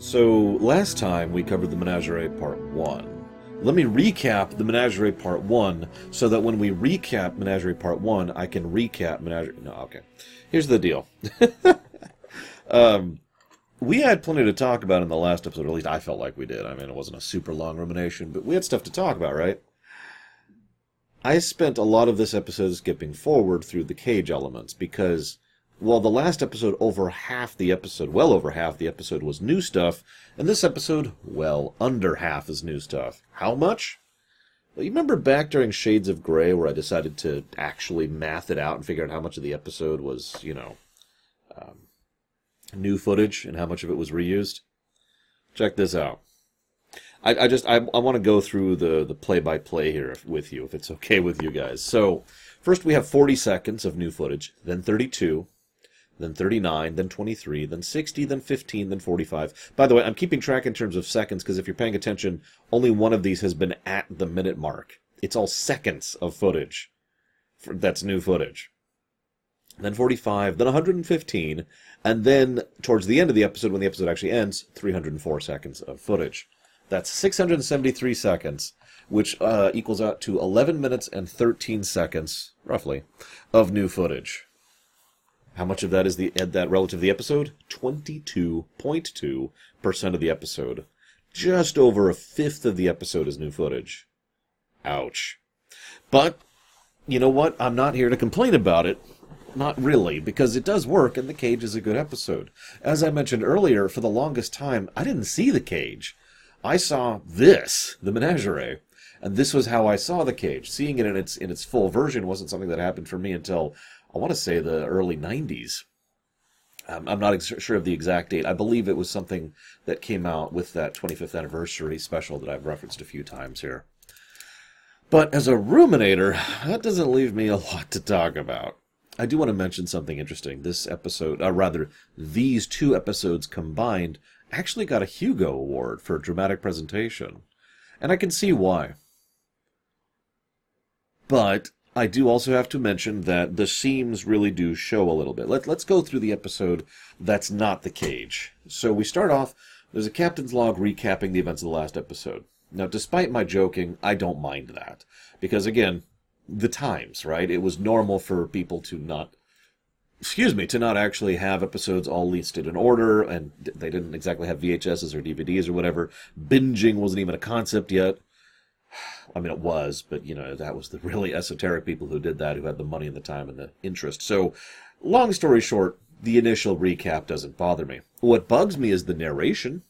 So, last time we covered the Menagerie Part 1. Let me recap the Menagerie Part 1 so that when we recap Menagerie Part 1, I can recap Menagerie. No, okay. Here's the deal. um, we had plenty to talk about in the last episode, at least I felt like we did. I mean, it wasn't a super long rumination, but we had stuff to talk about, right? I spent a lot of this episode skipping forward through the cage elements because well, the last episode, over half the episode, well over half the episode was new stuff, and this episode, well, under half is new stuff. How much? Well, you remember back during Shades of Grey where I decided to actually math it out and figure out how much of the episode was, you know, um, new footage and how much of it was reused? Check this out. I, I just I, I want to go through the the play by play here with you if it's okay with you guys. So first we have 40 seconds of new footage, then 32, then 39, then 23, then 60, then 15, then 45. By the way, I'm keeping track in terms of seconds because if you're paying attention, only one of these has been at the minute mark. It's all seconds of footage. That's new footage. Then 45, then 115, and then towards the end of the episode, when the episode actually ends, 304 seconds of footage. That's 673 seconds, which uh, equals out to 11 minutes and 13 seconds, roughly, of new footage. How much of that is the that relative to the episode? 22.2% of the episode. Just over a fifth of the episode is new footage. Ouch. But, you know what? I'm not here to complain about it. Not really, because it does work and The Cage is a good episode. As I mentioned earlier, for the longest time, I didn't see The Cage. I saw this, The Menagerie. And this was how I saw The Cage. Seeing it in its in its full version wasn't something that happened for me until I want to say the early 90s. Um, I'm not ex- sure of the exact date. I believe it was something that came out with that 25th anniversary special that I've referenced a few times here. But as a ruminator, that doesn't leave me a lot to talk about. I do want to mention something interesting. This episode, uh, rather, these two episodes combined actually got a Hugo Award for dramatic presentation. And I can see why. But I do also have to mention that the seams really do show a little bit. Let, let's go through the episode that's not the cage. So we start off, there's a captain's log recapping the events of the last episode. Now, despite my joking, I don't mind that. Because again, the times, right? It was normal for people to not, excuse me, to not actually have episodes all listed in order, and they didn't exactly have VHSs or DVDs or whatever. Binging wasn't even a concept yet. I mean, it was, but you know, that was the really esoteric people who did that, who had the money and the time and the interest. So, long story short, the initial recap doesn't bother me. What bugs me is the narration.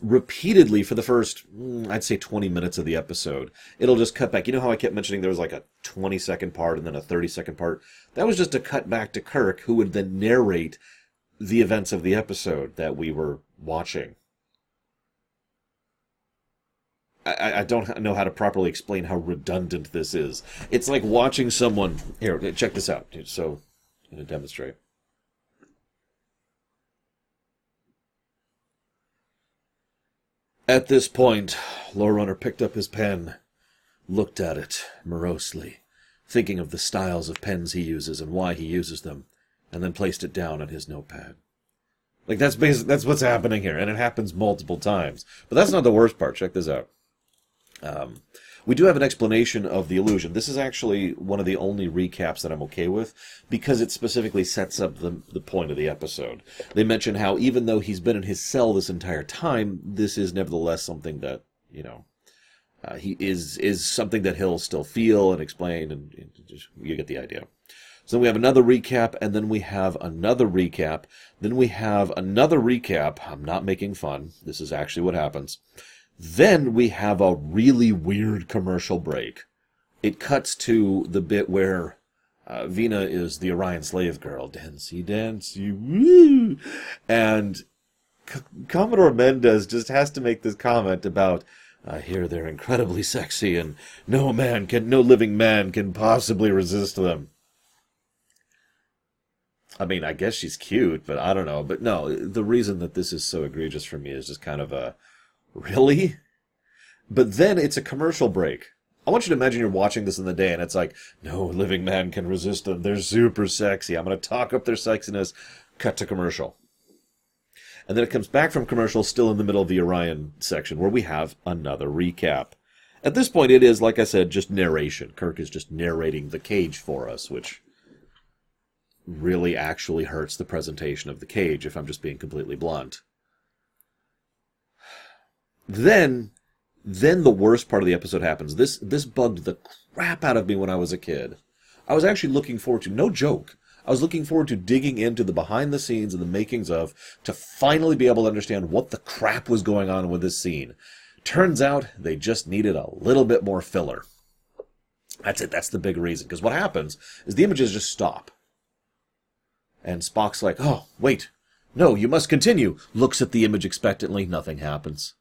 Repeatedly for the first, mm, I'd say 20 minutes of the episode, it'll just cut back. You know how I kept mentioning there was like a 20 second part and then a 30 second part? That was just a cut back to Kirk, who would then narrate the events of the episode that we were watching. I, I, don't know how to properly explain how redundant this is. It's like watching someone. Here, check this out. So, I'm going to demonstrate. At this point, Runner picked up his pen, looked at it morosely, thinking of the styles of pens he uses and why he uses them, and then placed it down on his notepad. Like that's basically that's what's happening here, and it happens multiple times. But that's not the worst part. Check this out. Um, we do have an explanation of the illusion. This is actually one of the only recaps that I'm okay with because it specifically sets up the, the point of the episode. They mention how even though he's been in his cell this entire time, this is nevertheless something that, you know, uh, he is is something that he'll still feel and explain, and, and just, you get the idea. So then we have another recap, and then we have another recap. Then we have another recap. I'm not making fun. This is actually what happens. Then we have a really weird commercial break. It cuts to the bit where uh, Vina is the Orion slave girl, dancey, dancey, woo, and C- Commodore Mendez just has to make this comment about. I hear they're incredibly sexy, and no man can, no living man can possibly resist them. I mean, I guess she's cute, but I don't know. But no, the reason that this is so egregious for me is just kind of a really? But then it's a commercial break. I want you to imagine you're watching this in the day and it's like, no living man can resist them. They're super sexy. I'm going to talk up their sexiness. Cut to commercial. And then it comes back from commercial, still in the middle of the Orion section, where we have another recap. At this point, it is, like I said, just narration. Kirk is just narrating the cage for us, which really actually hurts the presentation of the cage, if I'm just being completely blunt. Then, then the worst part of the episode happens. This this bugged the crap out of me when I was a kid. I was actually looking forward to, no joke, I was looking forward to digging into the behind the scenes and the makings of to finally be able to understand what the crap was going on with this scene. Turns out they just needed a little bit more filler. That's it. That's the big reason. Because what happens is the images just stop. And Spock's like, oh, wait. No, you must continue. Looks at the image expectantly. Nothing happens.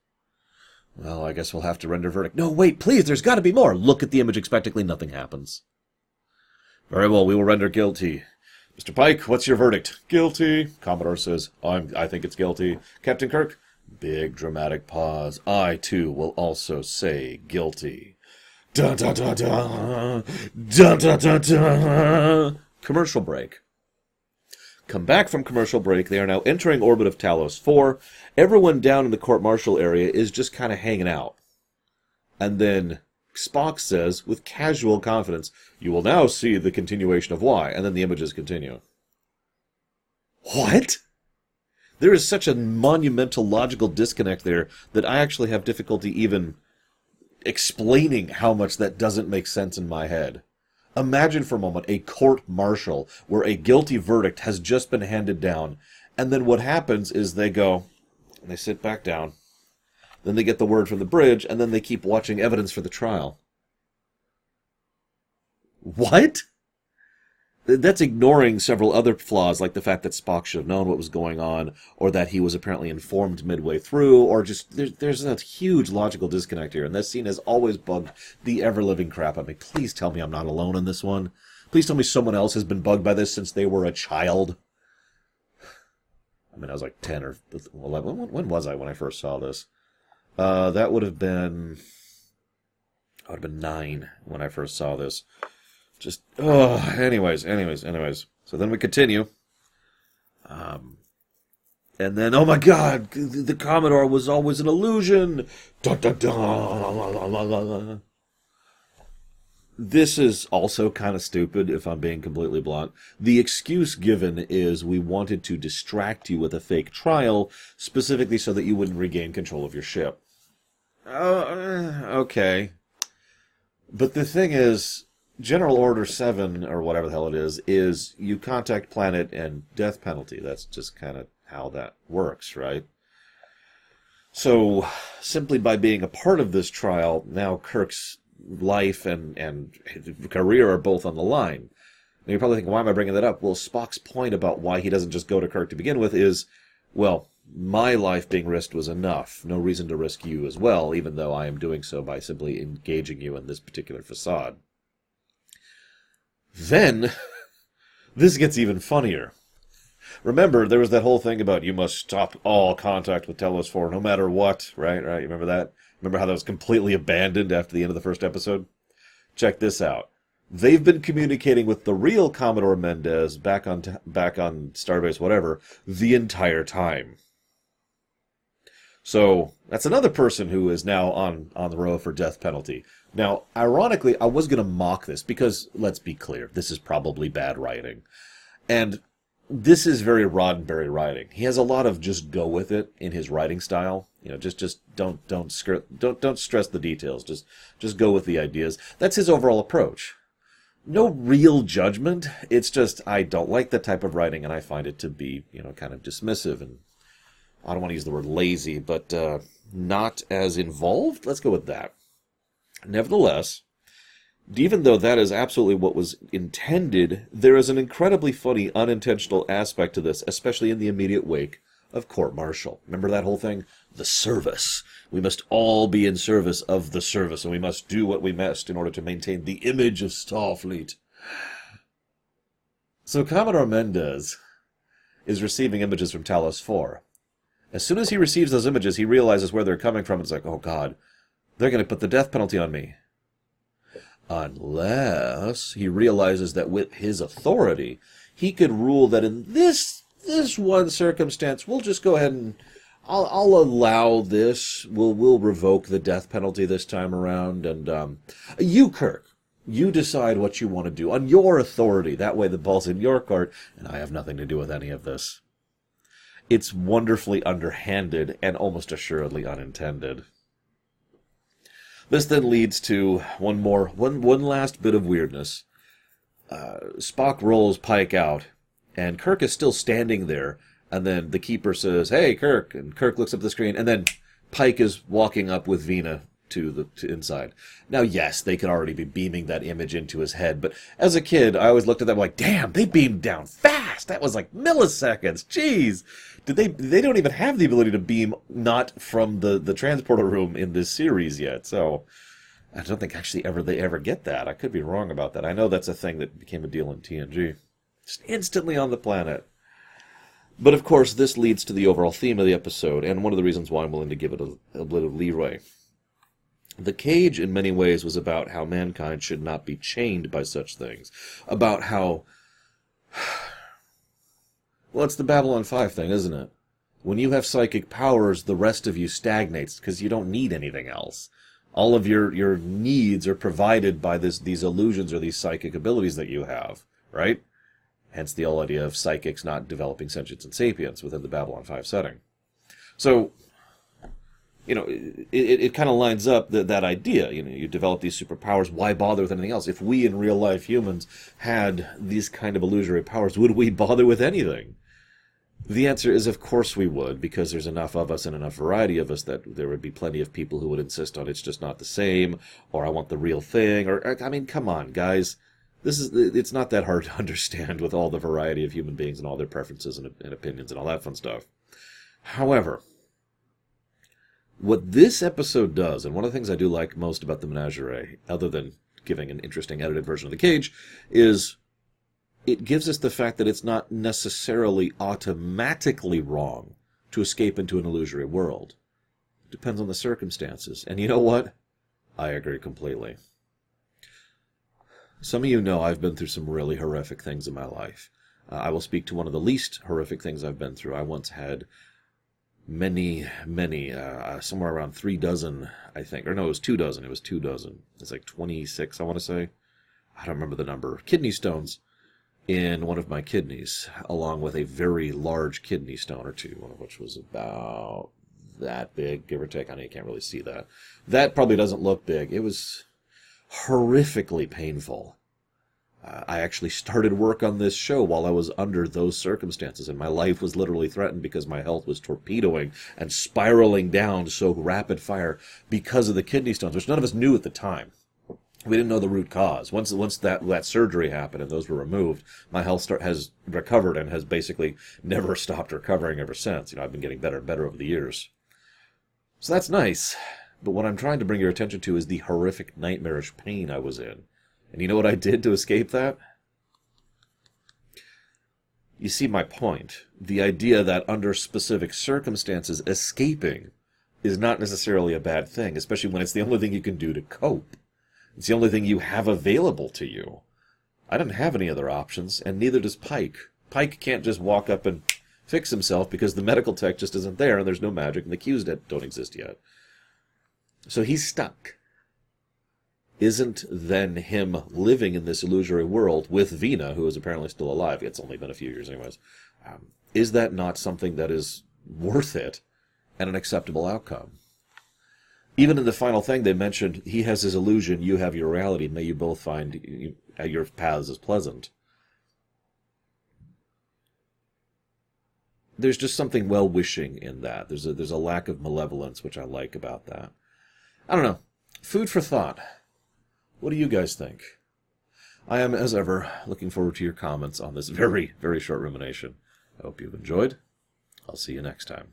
Well, I guess we'll have to render verdict. No, wait, please, there's got to be more. Look at the image expectantly. Nothing happens. Very well, we will render guilty. Mr. Pike, what's your verdict? Guilty. Commodore says, I'm, I think it's guilty. Captain Kirk, big dramatic pause. I, too, will also say guilty. Dun dun dun dun. Dun dun dun dun. Commercial break. Come back from commercial break. They are now entering orbit of Talos 4. Everyone down in the court martial area is just kind of hanging out. And then Spock says, with casual confidence, You will now see the continuation of Y, and then the images continue. What? There is such a monumental logical disconnect there that I actually have difficulty even explaining how much that doesn't make sense in my head. Imagine for a moment a court martial where a guilty verdict has just been handed down, and then what happens is they go, and they sit back down, then they get the word from the bridge, and then they keep watching evidence for the trial. What? That's ignoring several other flaws, like the fact that Spock should have known what was going on, or that he was apparently informed midway through, or just there's, there's a huge logical disconnect here. And this scene has always bugged the ever living crap out of me. Please tell me I'm not alone in this one. Please tell me someone else has been bugged by this since they were a child. I mean, I was like 10 or 11. When, when was I when I first saw this? Uh, that would have been. I would have been nine when I first saw this. Just oh, anyways, anyways, anyways. So then we continue. Um, and then oh my God, the Commodore was always an illusion. Dun, dun, dun. This is also kind of stupid, if I'm being completely blunt. The excuse given is we wanted to distract you with a fake trial, specifically so that you wouldn't regain control of your ship. Uh, okay. But the thing is, General Order 7, or whatever the hell it is, is you contact planet and death penalty. That's just kind of how that works, right? So, simply by being a part of this trial, now Kirk's life and, and career are both on the line. Now you're probably thinking, why am I bringing that up? Well, Spock's point about why he doesn't just go to Kirk to begin with is, well, my life being risked was enough. No reason to risk you as well, even though I am doing so by simply engaging you in this particular facade. Then, this gets even funnier. Remember, there was that whole thing about you must stop all contact with Talos 4 no matter what, right? Right? You remember that? Remember how that was completely abandoned after the end of the first episode? Check this out. They've been communicating with the real Commodore Mendez back on t- back on Starbase whatever the entire time. So that's another person who is now on on the row for death penalty. Now, ironically, I was going to mock this because let's be clear, this is probably bad writing, and this is very Roddenberry writing. He has a lot of just go with it in his writing style. You know, just just don't don't skirt, don't don't stress the details. Just just go with the ideas. That's his overall approach. No real judgment. It's just I don't like that type of writing, and I find it to be you know kind of dismissive and I don't want to use the word lazy, but uh, not as involved. Let's go with that. Nevertheless, even though that is absolutely what was intended, there is an incredibly funny unintentional aspect to this, especially in the immediate wake of court martial. Remember that whole thing? The service. We must all be in service of the service, and we must do what we must in order to maintain the image of Starfleet. So Commodore Mendez is receiving images from Talos 4. As soon as he receives those images, he realizes where they're coming from. It's like, oh God, they're going to put the death penalty on me. Unless he realizes that with his authority, he could rule that in this this one circumstance, we'll just go ahead and I'll, I'll allow this. We'll we'll revoke the death penalty this time around, and um, you, Kirk, you decide what you want to do on your authority. That way, the ball's in your court, and I have nothing to do with any of this. It's wonderfully underhanded and almost assuredly unintended. This then leads to one more, one one last bit of weirdness. Uh, Spock rolls Pike out, and Kirk is still standing there and then the keeper says, "Hey, Kirk," and Kirk looks up the screen, and then Pike is walking up with Vina to the to inside. Now, yes, they could already be beaming that image into his head, but as a kid, I always looked at them like, "Damn, they beamed down fast. That was like milliseconds. Jeez." Did they? They don't even have the ability to beam not from the the transporter room in this series yet. So, I don't think actually ever they ever get that. I could be wrong about that. I know that's a thing that became a deal in TNG. Just instantly on the planet. But of course, this leads to the overall theme of the episode, and one of the reasons why I'm willing to give it a, a bit of leeway. The cage, in many ways, was about how mankind should not be chained by such things. About how. Well, it's the Babylon 5 thing, isn't it? When you have psychic powers, the rest of you stagnates because you don't need anything else. All of your, your needs are provided by this, these illusions or these psychic abilities that you have, right? Hence the whole idea of psychics not developing sentience and sapience within the Babylon 5 setting. So, you know, it, it, it kind of lines up the, that idea. You know, you develop these superpowers. Why bother with anything else? If we in real life humans had these kind of illusory powers, would we bother with anything? The answer is, of course, we would, because there's enough of us and enough variety of us that there would be plenty of people who would insist on it's just not the same, or I want the real thing, or I mean, come on, guys this is it's not that hard to understand with all the variety of human beings and all their preferences and, and opinions and all that fun stuff. However, what this episode does, and one of the things I do like most about the Menagerie, other than giving an interesting edited version of the cage, is it gives us the fact that it's not necessarily automatically wrong to escape into an illusory world. It depends on the circumstances. And you know what? I agree completely. Some of you know I've been through some really horrific things in my life. Uh, I will speak to one of the least horrific things I've been through. I once had many, many, uh, uh, somewhere around three dozen, I think. Or no, it was two dozen. It was two dozen. It's like 26, I want to say. I don't remember the number. Kidney stones in one of my kidneys, along with a very large kidney stone or two, one of which was about that big, give or take. I know you can't really see that. That probably doesn't look big. It was horrifically painful. Uh, I actually started work on this show while I was under those circumstances, and my life was literally threatened because my health was torpedoing and spiraling down so rapid fire because of the kidney stones, which none of us knew at the time. We didn't know the root cause. Once once that that surgery happened and those were removed, my health start, has recovered and has basically never stopped recovering ever since. You know, I've been getting better and better over the years. So that's nice. But what I'm trying to bring your attention to is the horrific nightmarish pain I was in. And you know what I did to escape that? You see my point. The idea that under specific circumstances, escaping is not necessarily a bad thing, especially when it's the only thing you can do to cope. It's the only thing you have available to you. I didn't have any other options, and neither does Pike. Pike can't just walk up and fix himself because the medical tech just isn't there and there's no magic and the cues don't exist yet. So he's stuck. Isn't then him living in this illusory world with Vina, who is apparently still alive? It's only been a few years, anyways. Um, is that not something that is worth it and an acceptable outcome? Even in the final thing, they mentioned he has his illusion, you have your reality. May you both find your paths as pleasant. There's just something well wishing in that. There's a there's a lack of malevolence, which I like about that. I don't know. Food for thought. What do you guys think? I am, as ever, looking forward to your comments on this very, very short rumination. I hope you've enjoyed. I'll see you next time.